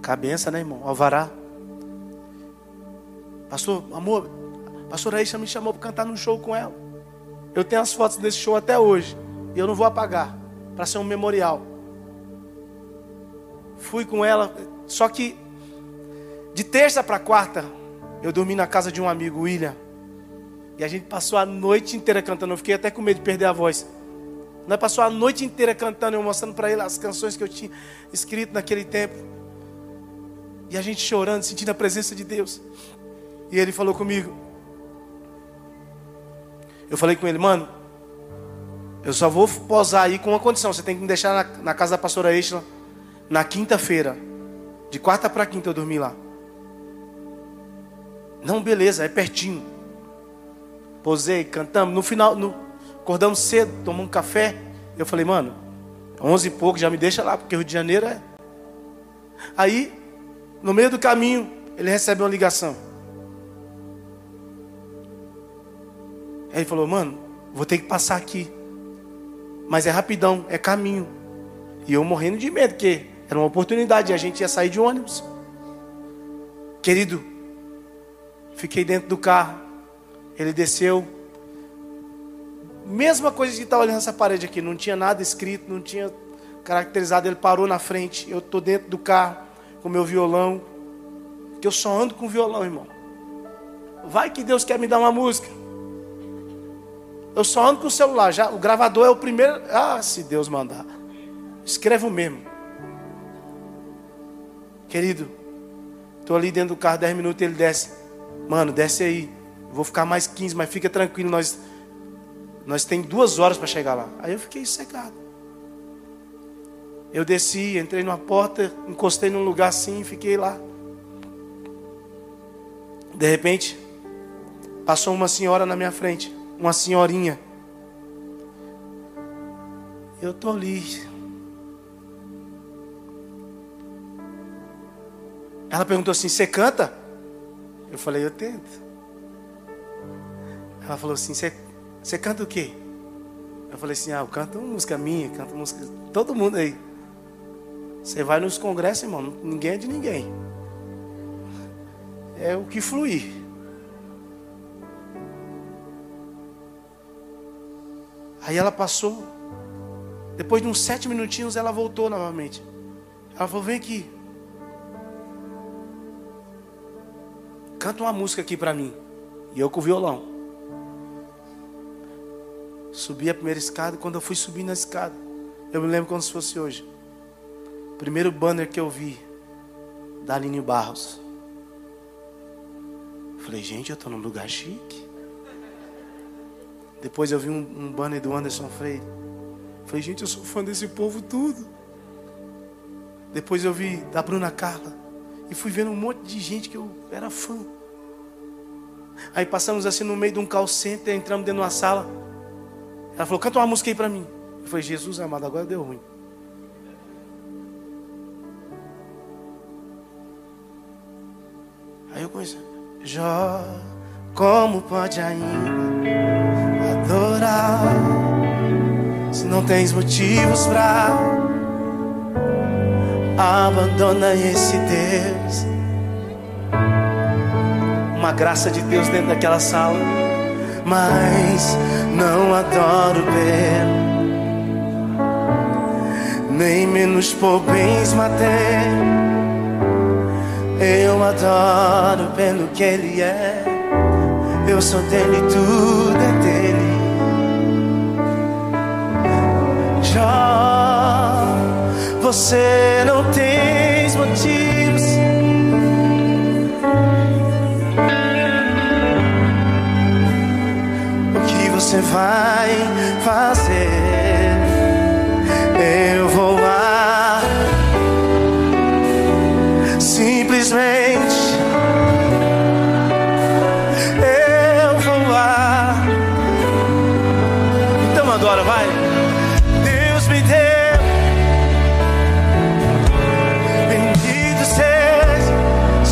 Cabeça, né, irmão? Alvará. Pastor, amor, pastor Aisha me chamou para cantar num show com ela. Eu tenho as fotos desse show até hoje. E eu não vou apagar. Para ser um memorial. Fui com ela. Só que de terça para quarta, eu dormi na casa de um amigo, William. E a gente passou a noite inteira cantando. Eu fiquei até com medo de perder a voz. Nós passou a noite inteira cantando, eu mostrando para ele as canções que eu tinha escrito naquele tempo. E a gente chorando, sentindo a presença de Deus. E ele falou comigo. Eu falei com ele, mano, eu só vou posar aí com uma condição. Você tem que me deixar na, na casa da pastora Exla na quinta-feira. De quarta para quinta eu dormi lá. Não, beleza, é pertinho. Posei, cantamos. No final, no, acordamos cedo, tomamos um café. Eu falei, mano, onze e pouco, já me deixa lá, porque Rio de Janeiro é. Aí, no meio do caminho, ele recebe uma ligação. Aí ele falou, mano, vou ter que passar aqui. Mas é rapidão, é caminho. E eu morrendo de medo, porque era uma oportunidade, a gente ia sair de ônibus. Querido, fiquei dentro do carro. Ele desceu. Mesma coisa que estava olhando essa parede aqui, não tinha nada escrito, não tinha caracterizado. Ele parou na frente. Eu estou dentro do carro com meu violão. Que eu só ando com violão, irmão. Vai que Deus quer me dar uma música. Eu só ando com o celular. Já, o gravador é o primeiro. Ah, se Deus mandar. Escrevo mesmo. Querido, estou ali dentro do carro 10 minutos ele desce. Mano, desce aí. Vou ficar mais 15, mas fica tranquilo. Nós, nós tem duas horas para chegar lá. Aí eu fiquei cegado. Eu desci, entrei numa porta, encostei num lugar assim e fiquei lá. De repente, passou uma senhora na minha frente uma senhorinha. Eu tô ali. Ela perguntou assim: Você canta? Eu falei: Eu tento. Ela falou assim: Você canta o quê? Eu falei assim: Ah, eu canto música minha, canto música. Todo mundo aí. Você vai nos congressos, irmão, ninguém é de ninguém. É o que fluir. Aí ela passou. Depois de uns sete minutinhos, ela voltou novamente. Ela falou: Vem aqui. Canta uma música aqui para mim. E eu com o violão. Subi a primeira escada. Quando eu fui subir na escada, eu me lembro como se fosse hoje. Primeiro banner que eu vi, da Aline Barros. Falei, gente, eu estou num lugar chique. Depois eu vi um, um banner do Anderson Freire. Falei, gente, eu sou fã desse povo tudo. Depois eu vi da Bruna Carla. E fui vendo um monte de gente que eu era fã. Aí passamos assim no meio de um call center, entramos dentro de uma sala. Ela falou, canta uma música aí para mim. Eu falei, Jesus amado, agora deu ruim. Aí eu comecei, Jó, como pode ainda. Se não tens motivos pra abandona esse Deus. Uma graça de Deus dentro daquela sala, mas não adoro pelo, nem menos por bens mater. Eu adoro pelo que Ele é. Eu sou dele, tudo é Já você não tem motivos. O que você vai fazer? Eu vou lá. Simplesmente.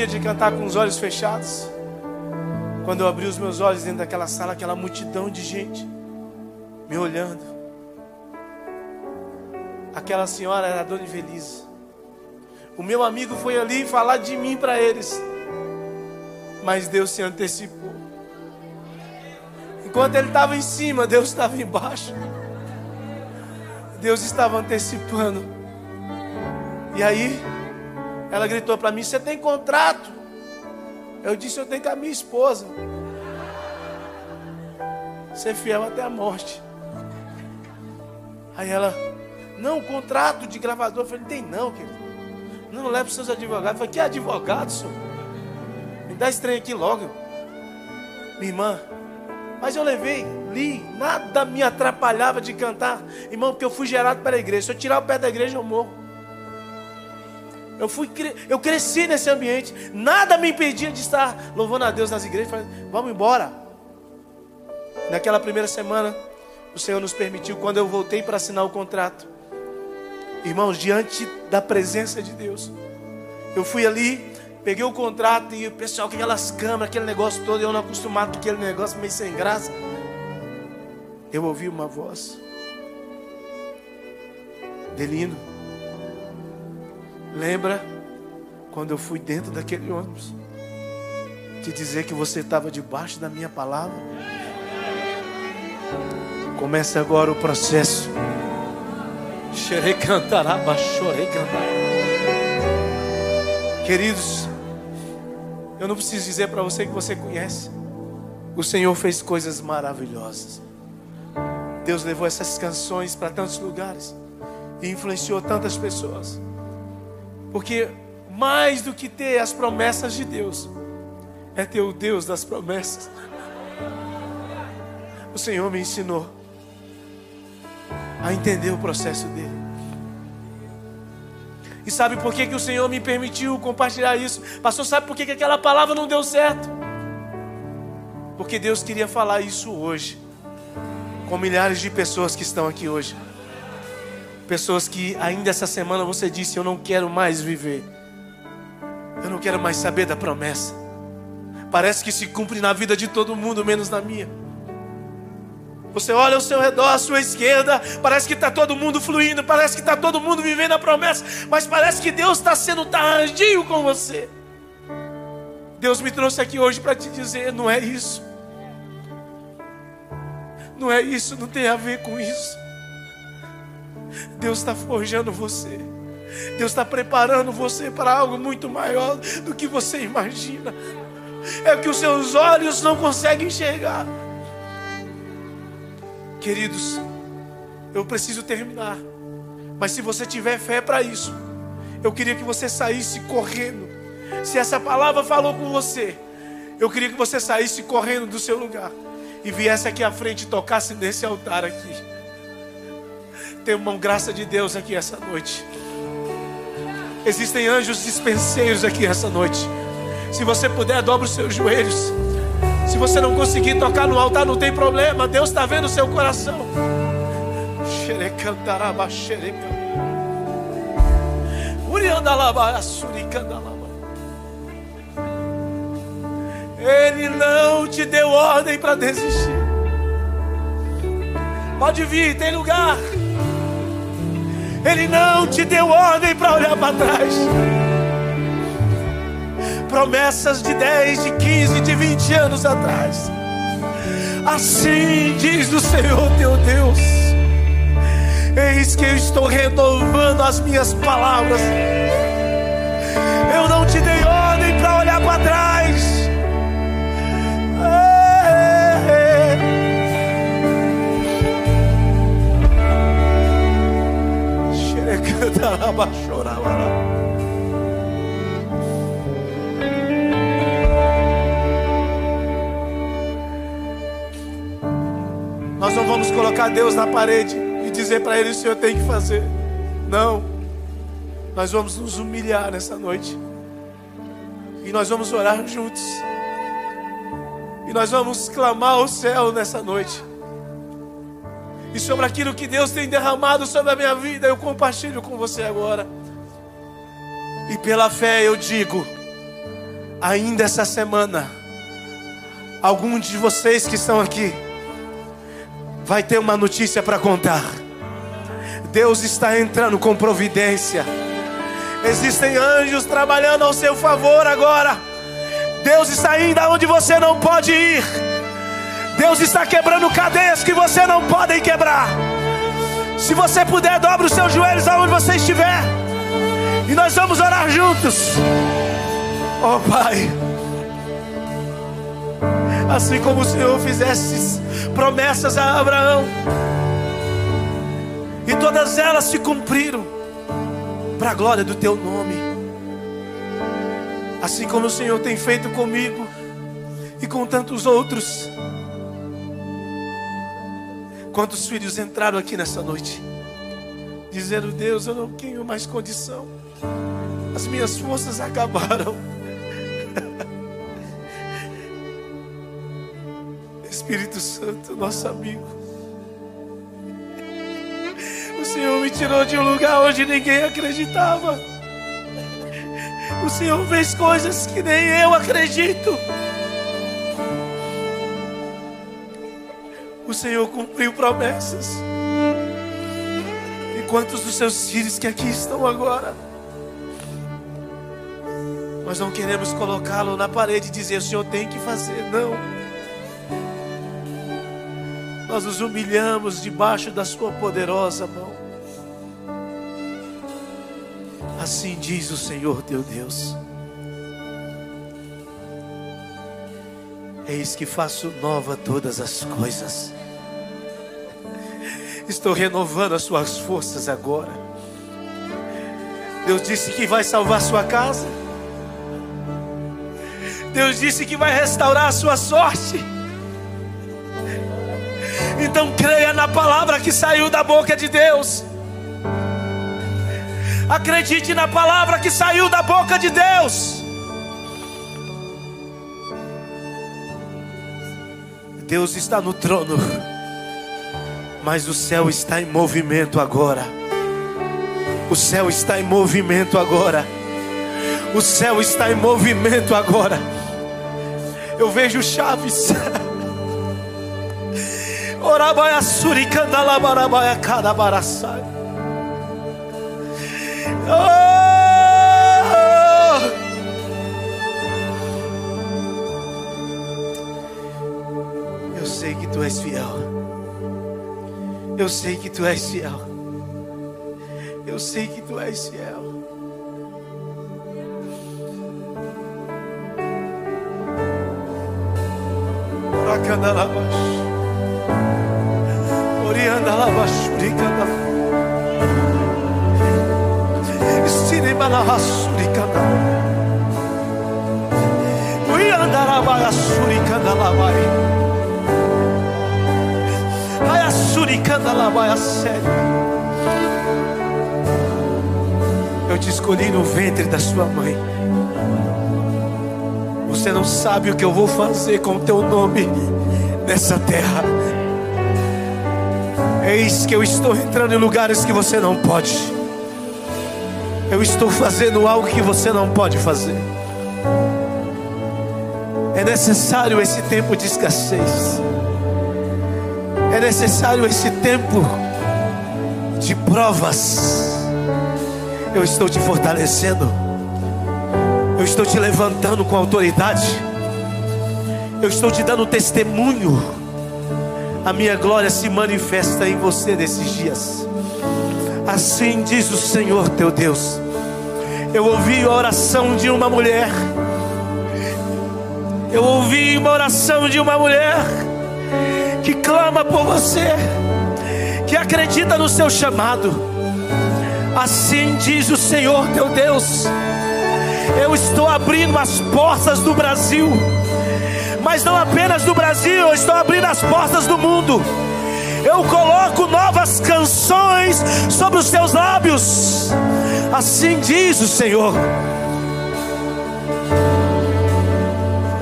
mania de cantar com os olhos fechados. Quando eu abri os meus olhos dentro daquela sala, aquela multidão de gente me olhando. Aquela senhora era a dona Invelise. O meu amigo foi ali falar de mim para eles. Mas Deus se antecipou. Enquanto ele estava em cima, Deus estava embaixo. Deus estava antecipando. E aí, ela gritou para mim: Você tem contrato? Eu disse: Eu tenho com a minha esposa. Ser fiel até a morte. Aí ela: Não, contrato de gravador. Eu falei: Não tem não, querido. Não, leva para os seus advogados. Eu falei: Que advogado, senhor? Me dá trem aqui logo. Minha irmã, mas eu levei, li, nada me atrapalhava de cantar, irmão, porque eu fui gerado para a igreja. Se eu tirar o pé da igreja, eu morro. Eu, fui, eu cresci nesse ambiente. Nada me impedia de estar louvando a Deus nas igrejas. Falei, vamos embora. Naquela primeira semana, o Senhor nos permitiu, quando eu voltei para assinar o contrato, irmãos, diante da presença de Deus, eu fui ali, Peguei o contrato e o pessoal com aquelas câmeras, aquele negócio todo, eu não acostumado com aquele negócio meio sem graça. Eu ouvi uma voz. Delino, lembra quando eu fui dentro daquele ônibus? Te dizer que você estava debaixo da minha palavra? Começa agora o processo. Queridos, eu não preciso dizer para você que você conhece. O Senhor fez coisas maravilhosas. Deus levou essas canções para tantos lugares e influenciou tantas pessoas. Porque mais do que ter as promessas de Deus, é ter o Deus das promessas. O Senhor me ensinou a entender o processo dele. E sabe por que, que o Senhor me permitiu compartilhar isso? Pastor, sabe por que, que aquela palavra não deu certo? Porque Deus queria falar isso hoje, com milhares de pessoas que estão aqui hoje. Pessoas que ainda essa semana você disse: Eu não quero mais viver, eu não quero mais saber da promessa. Parece que se cumpre na vida de todo mundo, menos na minha. Você olha ao seu redor, à sua esquerda, parece que está todo mundo fluindo, parece que está todo mundo vivendo a promessa, mas parece que Deus está sendo tardio com você. Deus me trouxe aqui hoje para te dizer: não é isso. Não é isso, não tem a ver com isso. Deus está forjando você. Deus está preparando você para algo muito maior do que você imagina. É o que os seus olhos não conseguem enxergar. Queridos, eu preciso terminar. Mas se você tiver fé para isso, eu queria que você saísse correndo. Se essa palavra falou com você, eu queria que você saísse correndo do seu lugar e viesse aqui à frente e tocasse nesse altar aqui. Tem uma graça de Deus aqui essa noite. Existem anjos dispenseiros aqui essa noite. Se você puder, dobre os seus joelhos. Se você não conseguir tocar no altar, não tem problema. Deus está vendo o seu coração. Ele não te deu ordem para desistir. Pode vir, tem lugar. Ele não te deu ordem para olhar para trás promessas de 10, de 15, de 20 anos atrás. Assim diz o Senhor teu Deus: Eis que eu estou renovando as minhas palavras. Eu não te dei ordem para olhar para trás. Nós não vamos colocar Deus na parede e dizer para Ele: o Senhor tem que fazer. Não. Nós vamos nos humilhar nessa noite. E nós vamos orar juntos. E nós vamos clamar ao céu nessa noite. E sobre aquilo que Deus tem derramado sobre a minha vida, eu compartilho com você agora. E pela fé eu digo: ainda essa semana, alguns de vocês que estão aqui, vai ter uma notícia para contar. Deus está entrando com providência. Existem anjos trabalhando ao seu favor agora. Deus está indo aonde você não pode ir. Deus está quebrando cadeias que você não pode quebrar. Se você puder, dobre os seus joelhos aonde você estiver. E nós vamos orar juntos. Oh Pai. Assim como o Senhor fizesse promessas a Abraão. E todas elas se cumpriram para a glória do teu nome. Assim como o Senhor tem feito comigo e com tantos outros. Quantos filhos entraram aqui nessa noite? Dizendo, Deus, eu não tenho mais condição. As minhas forças acabaram. Espírito Santo, nosso amigo. O Senhor me tirou de um lugar onde ninguém acreditava. O Senhor fez coisas que nem eu acredito. O Senhor cumpriu promessas. E quantos dos seus filhos que aqui estão agora? Nós não queremos colocá-lo na parede e dizer: o Senhor tem que fazer. Não. Nós nos humilhamos debaixo da Sua poderosa mão. Assim diz o Senhor teu Deus. Eis que faço nova todas as coisas. Estou renovando as suas forças agora. Deus disse que vai salvar sua casa. Deus disse que vai restaurar a sua sorte. Então creia na palavra que saiu da boca de Deus. Acredite na palavra que saiu da boca de Deus. Deus está no trono, mas o céu está em movimento agora. O céu está em movimento agora. O céu está em movimento agora. Eu vejo chaves. Orabaia suricanda labarabaia cadabaraçai. Eu sei que tu és fiel. Eu sei que tu és fiel. Eu sei que tu és fiel. Oracandalabash. Oriandalabash. Oricandalabash. Sirimanahassuricanda. Uiandarabaiassuricandalabai. Aiassuricandalabai a sério. Eu te escolhi no ventre da sua mãe. Você não sabe o que eu vou fazer com o teu nome nessa terra. Eis que eu estou entrando em lugares que você não pode. Eu estou fazendo algo que você não pode fazer. É necessário esse tempo de escassez. É necessário esse tempo de provas. Eu estou te fortalecendo. Eu estou te levantando com autoridade. Eu estou te dando testemunho. A minha glória se manifesta em você nesses dias. Assim diz o Senhor teu Deus. Eu ouvi a oração de uma mulher. Eu ouvi uma oração de uma mulher que clama por você, que acredita no seu chamado. Assim diz o Senhor teu Deus. Eu estou abrindo as portas do Brasil, mas não apenas do Brasil, eu estou abrindo as portas do mundo eu coloco novas canções sobre os teus lábios. Assim diz o Senhor.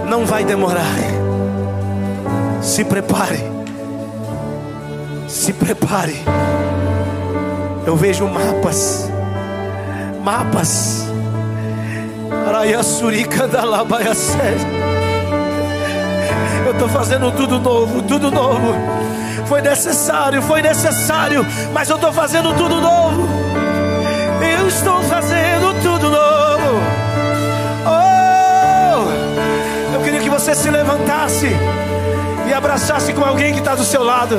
Não vai demorar. Se prepare. Se prepare. Eu vejo mapas. Mapas. Eu estou fazendo tudo novo, tudo novo. Foi necessário, foi necessário, mas eu estou fazendo tudo novo. Eu estou fazendo tudo novo. Oh, eu queria que você se levantasse e abraçasse com alguém que está do seu lado.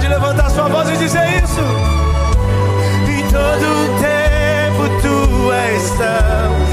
Pode levantar sua voz e dizer isso. Em todo o tempo tu és tão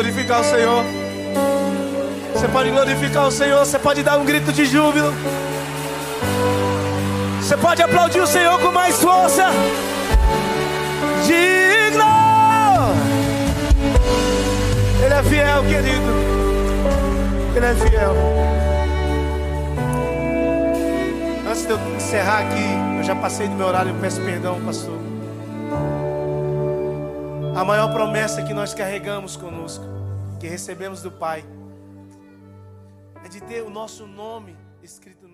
glorificar o Senhor. Você pode glorificar o Senhor. Você pode dar um grito de júbilo. Você pode aplaudir o Senhor com mais força. Digno! Ele é fiel, querido. Ele é fiel. Antes de eu encerrar aqui, eu já passei do meu horário, eu peço perdão, pastor. A maior promessa que nós carregamos conosco, que recebemos do Pai, é de ter o nosso nome escrito